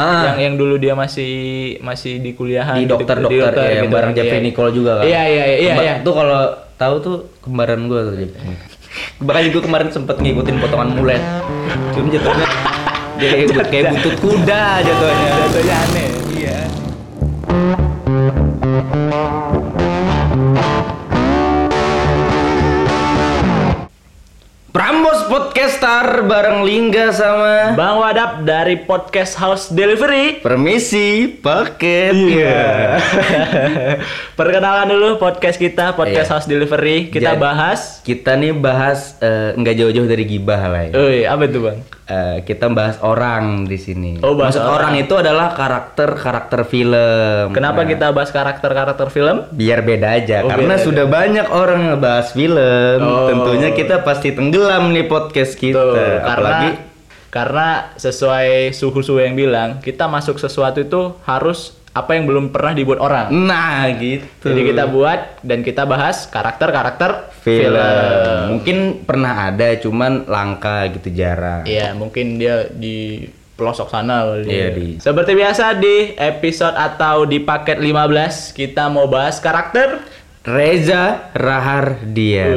Ah. Yang yang dulu dia masih masih di kuliahan di gitu, dokter-dokter ya, yang gitu. bareng Jeffrey Iya. Nicole juga kan. Iya iya iya Kembar- iya. Tuh kalau tahu tuh kembaran gue tuh. Bahkan gue kemarin sempet ngikutin potongan mulet. Cuma jatuhnya kayak butut kuda jatuhnya. Jatuhnya aneh. Iya. Podcaster bareng Lingga sama Bang Wadap dari podcast House Delivery. Permisi paket. Iya. Perkenalan dulu podcast kita, podcast Iya. House Delivery. Kita Jadi- bahas. Kita nih bahas eh, nggak jauh-jauh dari gibah lah ya. Oi, apa tuh bang? Eh, kita bahas orang di sini. Oh, bahas Maksud orang. orang. itu adalah karakter-karakter film. Kenapa Nah, kita bahas karakter-karakter film? biar beda aja Oh, karena beda sudah banyak orang ngebahas film. Oh. Tentunya kita pasti tenggelam nih podcast kita. Tuh, karena karena sesuai suhu-suhu yang bilang, kita masuk sesuatu itu harus apa yang belum pernah dibuat orang. nah gitu. Jadi kita buat dan kita bahas karakter-karakter film. film. Mungkin pernah ada cuman langka gitu jarang. Iya, mungkin dia di pelosok sana kali. Iya, ya. di- Seperti biasa di episode atau di paket 15 kita mau bahas karakter Reza Rahardian.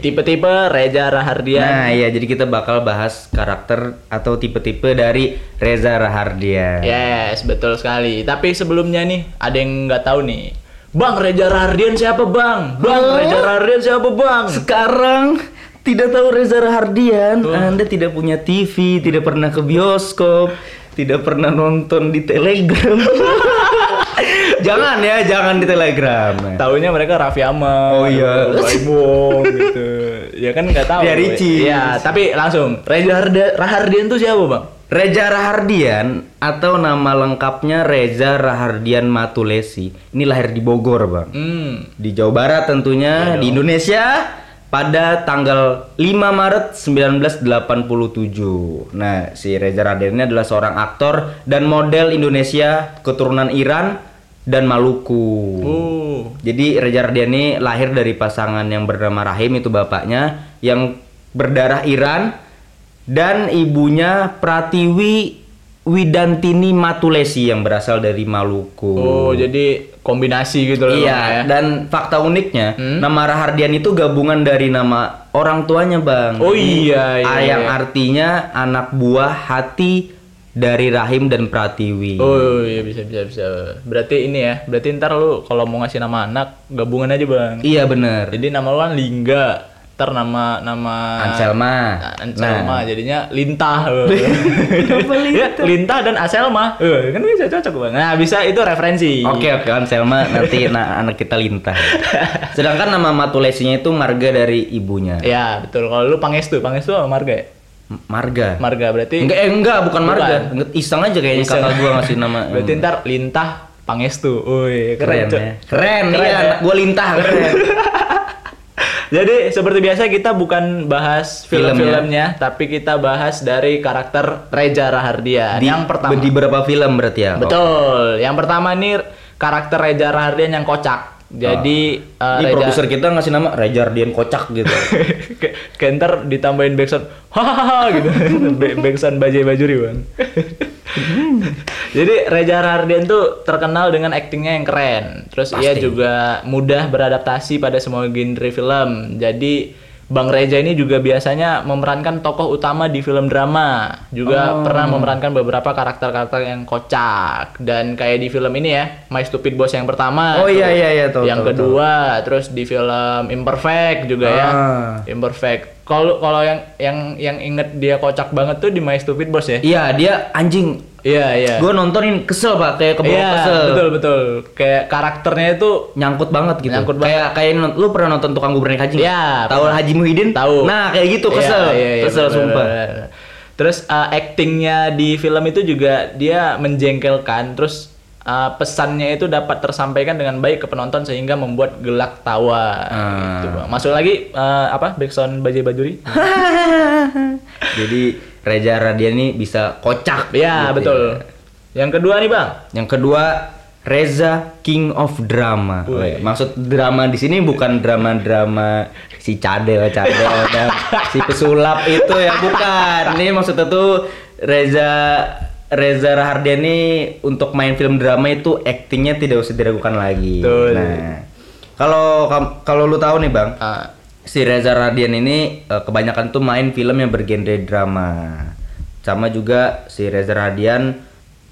Tipe-tipe Reza Rahardian. Nah, iya jadi kita bakal bahas karakter atau tipe-tipe dari Reza Rahardian. Yes, betul sekali. Tapi sebelumnya nih, ada yang nggak tahu nih. Bang, Reza Rahardian siapa bang? Bang, Oh. Reza Rahardian siapa bang? Sekarang tidak tahu Reza Rahardian, Anda tidak punya TV, tidak pernah ke bioskop, tidak pernah nonton di Telegram. jangan ya, jangan di Telegram. Tahunya mereka Raffi Ahmad, Oh, iya. Gitu. Ya kan nggak tahu. Ria Ricis. Iya, tapi langsung Reza Rahardian, tuh siapa bang? Reza Rahardian atau nama lengkapnya Reza Rahardian Matulesi. Ini lahir di Bogor, Bang. Hmm, Di Jawa Barat tentunya, di Indonesia pada tanggal 5 Maret 1987. Nah, si Reza Rahardian ini adalah seorang aktor dan model Indonesia keturunan Iran dan Maluku. uh, Jadi Reza Rahardian ini lahir dari pasangan yang bernama Rahim itu bapaknya yang berdarah Iran dan ibunya Pratiwi Widantini Matulesi yang berasal dari Maluku. oh jadi kombinasi gitu loh Iya, ya. dan fakta uniknya, Hmm? nama Rahardian itu gabungan dari nama orang tuanya, Bang. Oh iya, iya, ah, Yang iya. artinya anak buah hati dari Rahim dan Pratiwi. Oh iya bisa bisa bisa. Berarti ini ya. Berarti ntar lu kalau mau ngasih nama anak gabungan aja bang. Iya bener. Jadi nama lu kan Lingga. Ntar nama nama Anselma. Anselma Nah. jadinya Lintah. Ya, Lintah dan Aselma. Eh, kan bisa cocok bang. Nah bisa itu referensi. Oke oke Anselma nanti na- anak kita lintah. Sedangkan nama Matulesinya itu marga dari ibunya. Ya betul. Kalau lu Pangestu, Pangestu apa Marga ya? Marga. Marga berarti. Enggak eh, enggak bukan marga. Bukan. Iseng aja kayaknya Iseng. kakak gua ngasih nama. Berarti ntar Lintah Pangestu. Woi keren, keren ya. Keren, Keren iya ya. gua lintah keren. Jadi seperti biasa kita bukan bahas Filmnya. film-filmnya, tapi kita bahas dari karakter Reza Rahardian. Di, yang pertama. di beberapa film berarti ya. Betul. Yang pertama nih karakter Reza Rahardian yang kocak. Jadi eh, Oh. Ini produser kita ngasih nama Rejardian Kocak gitu. Ke- kayak ntar ditambahin backsound hahaha gitu Ba- backsound bajai bajuri bang jadi Reza Rahardian tuh terkenal dengan aktingnya yang keren terus ia Pasti. juga mudah beradaptasi pada semua genre film jadi Bang Reza ini juga biasanya memerankan tokoh utama di film drama juga Oh. pernah memerankan beberapa karakter-karakter yang kocak dan kayak di film ini ya My Stupid Boss yang pertama Oh, tuh. iya, iya, iya, tahu, yang tahu, kedua terus di film Imperfect juga ya Ah. Imperfect. Kalau kalau yang yang yang inget dia kocak banget tuh di My Stupid Boss ya. Iya, dia anjing. Iya iya. Gue nontonin kesel pak, kayak kebawa Iya kesel. betul betul. Kayak karakternya itu Nyangkut banget gitu. Nyangkut kayak kayak non- lu pernah nonton tukang bubur naik haji? Iya, Tahu. Haji Muhyiddin? tahu. Nah, kayak gitu kesel. Iya, iya, iya, kesel bener, sumpah. bener, bener. Terus uh, actingnya di film itu juga dia menjengkelkan. Terus uh, pesannya itu dapat tersampaikan dengan baik ke penonton sehingga membuat gelak tawa. Ah. Gitu. Masuk lagi uh, apa backsound Bajai Bajuri? Jadi Reza Radian ini bisa kocak. Iya gitu betul. ya. Yang kedua nih bang. Yang kedua Reza King of Drama. Maksud drama di sini bukan drama-drama si cadel cadel dan si pesulap itu ya bukan. Ini maksudnya tuh Reza Reza Rahardian ini untuk main film drama itu aktingnya tidak usah diragukan lagi. Betul. Nah, kalau kalau lu tahu nih bang, Ah, si Reza Rahardian ini eh, kebanyakan tuh main film yang bergenre drama. Sama juga si Reza Rahardian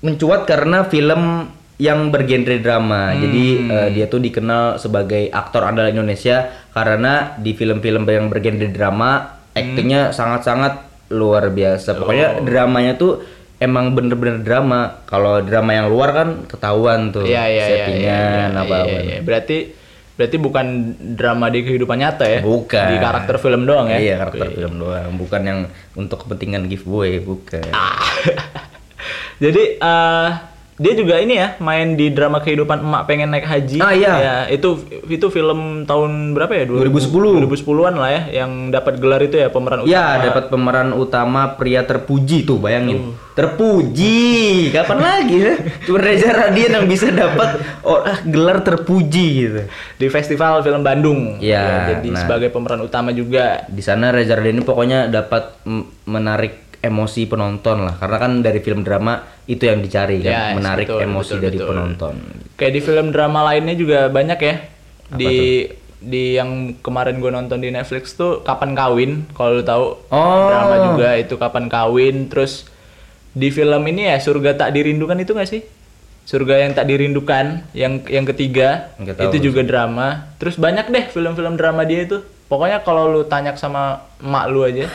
mencuat karena film yang bergenre drama. Jadi eh, dia tuh dikenal sebagai aktor andalan Indonesia karena di film-film yang bergenre drama aktingnya sangat-sangat luar biasa. Pokoknya dramanya tuh emang bener-bener drama. Kalau drama yang luar kan ketahuan tuh Iya iya iya. settingan iya, apa iya, iya. Berarti berarti bukan drama di kehidupan nyata ya? Bukan. Di karakter film doang ya? Iya karakter film doang, bukan yang untuk kepentingan giveaway, bukan. Ah. Jadi eh dia juga ini ya main di drama kehidupan emak pengen naik haji. Ah, iya. Ya, itu itu film tahun berapa ya? 2010. 2010-an lah ya yang dapat gelar itu ya pemeran utama. Ya dapat pemeran utama pria terpuji tuh bayangin. Uh. Terpuji, kapan lagi ya? Cuma Reza Radian yang bisa dapat oh, ah, gelar terpuji gitu. di festival film Bandung. Iya, jadi nah. sebagai pemeran utama juga. Di sana Reza Radian ini pokoknya dapat menarik emosi penonton lah, karena kan dari film drama itu yang dicari kan, Ya, menarik betul, emosi betul, dari betul. penonton. Kayak di film drama lainnya juga banyak ya. di di yang kemarin gue nonton di Netflix tuh Kapan Kawin, kalau lu tahu. Oh. Drama juga itu Kapan Kawin, terus di film ini ya Surga Tak Dirindukan itu gak sih? Surga yang tak dirindukan, yang yang ketiga Nggak tahu itu juga drama. Terus banyak deh film-film drama dia itu. Pokoknya kalau lu tanya sama mak lu aja,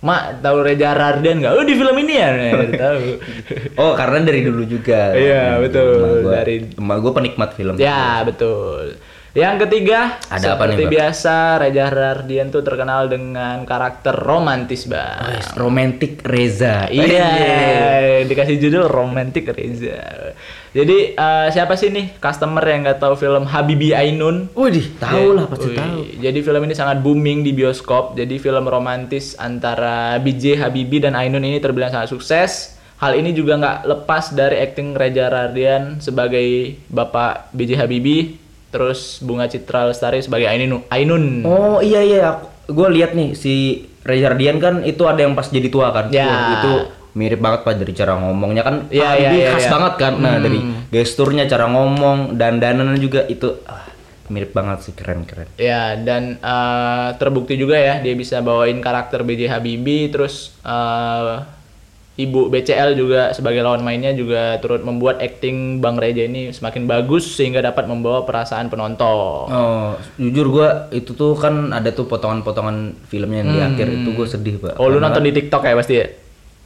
mak tahu Reza Rahardian nggak? Oh di film ini ya, tahu. Oh karena dari dulu juga. Iya, betul. emak gua- Dari- emak gue penikmat film. Ya, betul. Yang ketiga, Ada apa nih, seperti biasa, Reza Rahardian tuh terkenal dengan karakter romantis, Bang. Wes, Romantic Reza. Iya, dikasih judul Romantic Reza. Jadi eh, siapa sih nih customer yang nggak tahu film Habibi Ainun? Waduh, tahu lah pasti Wih, tahu. Jadi film ini sangat booming di bioskop. Jadi film romantis antara BJ Habibie dan Ainun ini terbilang sangat sukses. Hal ini juga nggak lepas dari akting Reza Rahardian sebagai bapak BJ Habibie, terus Bunga Citra Lestari sebagai Ainun. Ainun. Oh iya iya, gue lihat nih si Reza Radian kan itu ada yang pas jadi tua kan. Ya. Wah, itu mirip banget pak dari cara ngomongnya kan. Ya, ya, ya, khas ya. banget kan. Nah dari gesturnya, cara ngomong dan danannya juga itu ah, mirip banget sih keren keren. Ya, dan eh, terbukti juga ya dia bisa bawain karakter BJ Habibie terus eh, Ibu BCL juga sebagai lawan mainnya juga turut membuat acting Bang Reja ini semakin bagus sehingga dapat membawa perasaan penonton. Oh, jujur gua itu tuh kan ada tuh potongan-potongan filmnya yang di akhir itu gue sedih pak. Oh, lu nonton di TikTok ya pasti ya?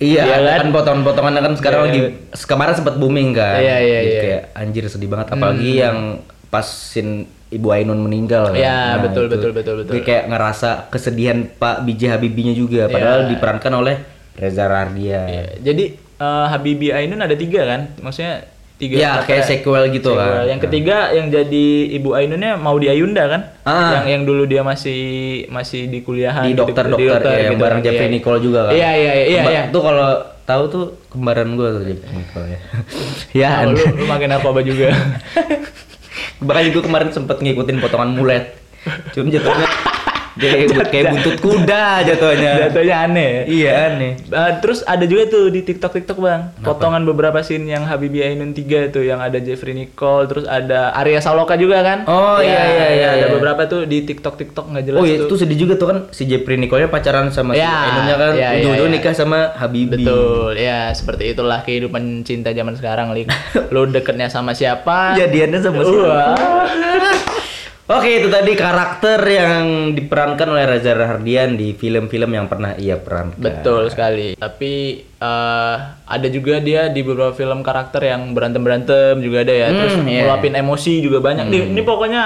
Iya, Iya kan? kan potongan-potongannya kan sekarang Iya, lagi kemarin sempat booming kan. Iya, iya, Jadi iya. kayak anjir sedih banget apalagi yang pas scene Ibu Ainun meninggal kan. Iya, betul, itu betul, betul, betul. gue kayak ngerasa kesedihan Pak B.J. Habibie-nya juga padahal diperankan oleh Reza Rardian. Iya, Jadi eh, Habibie Ainun ada tiga kan? Maksudnya tiga Iya, karakter kayak ya? sequel gitu Sequel. kan. Yang ketiga yang jadi Ibu Ainunnya mau di Ayunda kan? Ah. Yang yang dulu dia masih masih di kuliahan di gitu, dokter-dokter ya, yang gitu bareng kan. Jeffrey Iya. Nicole juga kan. Iya, iya, iya, iya, iya. Tuh kalau tahu tuh kembaran gue tuh Jeffrey Nicole ya. ya, Oh, lu, lu makin narkoba juga. Bahkan gue kemarin sempet ngikutin potongan mulet. Cuma jatuhnya kayak, kayak buntut kuda jatuhnya. Jatuhnya aneh. ya. Iya aneh. Eh, terus ada juga tuh di TikTok TikTok bang, potongan beberapa scene yang Habibie Ainun 3 tuh yang ada Jeffrey Nicole, terus ada Arya Saloka juga kan? Oh, iya, iya, iya, Ada iya. beberapa tuh di TikTok TikTok nggak jelas Oh iya tuh. itu sedih juga tuh kan si Jeffrey Nicole-nya pacaran sama si Ya, Ainunnya kan iya, iya, ujung-ujung iya. nikah sama Habibie. Betul, ya seperti itulah kehidupan cinta zaman sekarang, Lik. Lu deketnya sama siapa? Jadiannya sama siapa? Oke itu tadi karakter yang diperankan oleh Reza Rahardian di film-film yang pernah ia perankan. Betul sekali. Tapi eh, ada juga dia di beberapa film karakter yang berantem-berantem juga ada ya. Terus Hmm, iya. ngeluapin emosi juga banyak. Nih, Ini pokoknya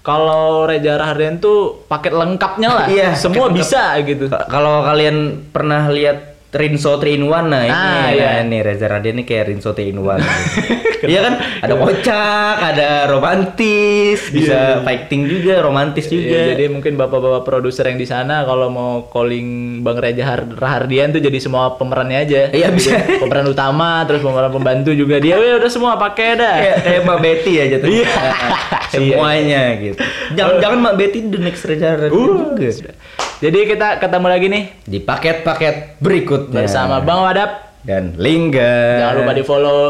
kalau Reza Rahardian tuh paket lengkapnya lah. Iya, Semua bisa gitu. Kalau kalian pernah lihat Rinso 3 in 1 nah ini Ah, nah, iya. ini Reza Rahardian ini kayak Rinso 3 in 1 Iya kan ada kocak, ada romantis, bisa fighting juga, romantis juga. Iya, jadi mungkin bapak-bapak produser yang di sana kalau mau calling Bang Reza Har- Rahardian tuh jadi semua pemerannya aja. Iya, bisa. Pemeran utama, terus pemeran pembantu juga dia. Weh, udah semua pakai dah. kayak kayak Mbak Betty ya jatuh. Iya. Semuanya gitu. Jangan jangan Mbak Betty the next Reza Rahardian Uh. juga. Jadi kita ketemu lagi nih Di paket-paket berikutnya. bersama Bang Wadap dan Lingga. Jangan lupa di follow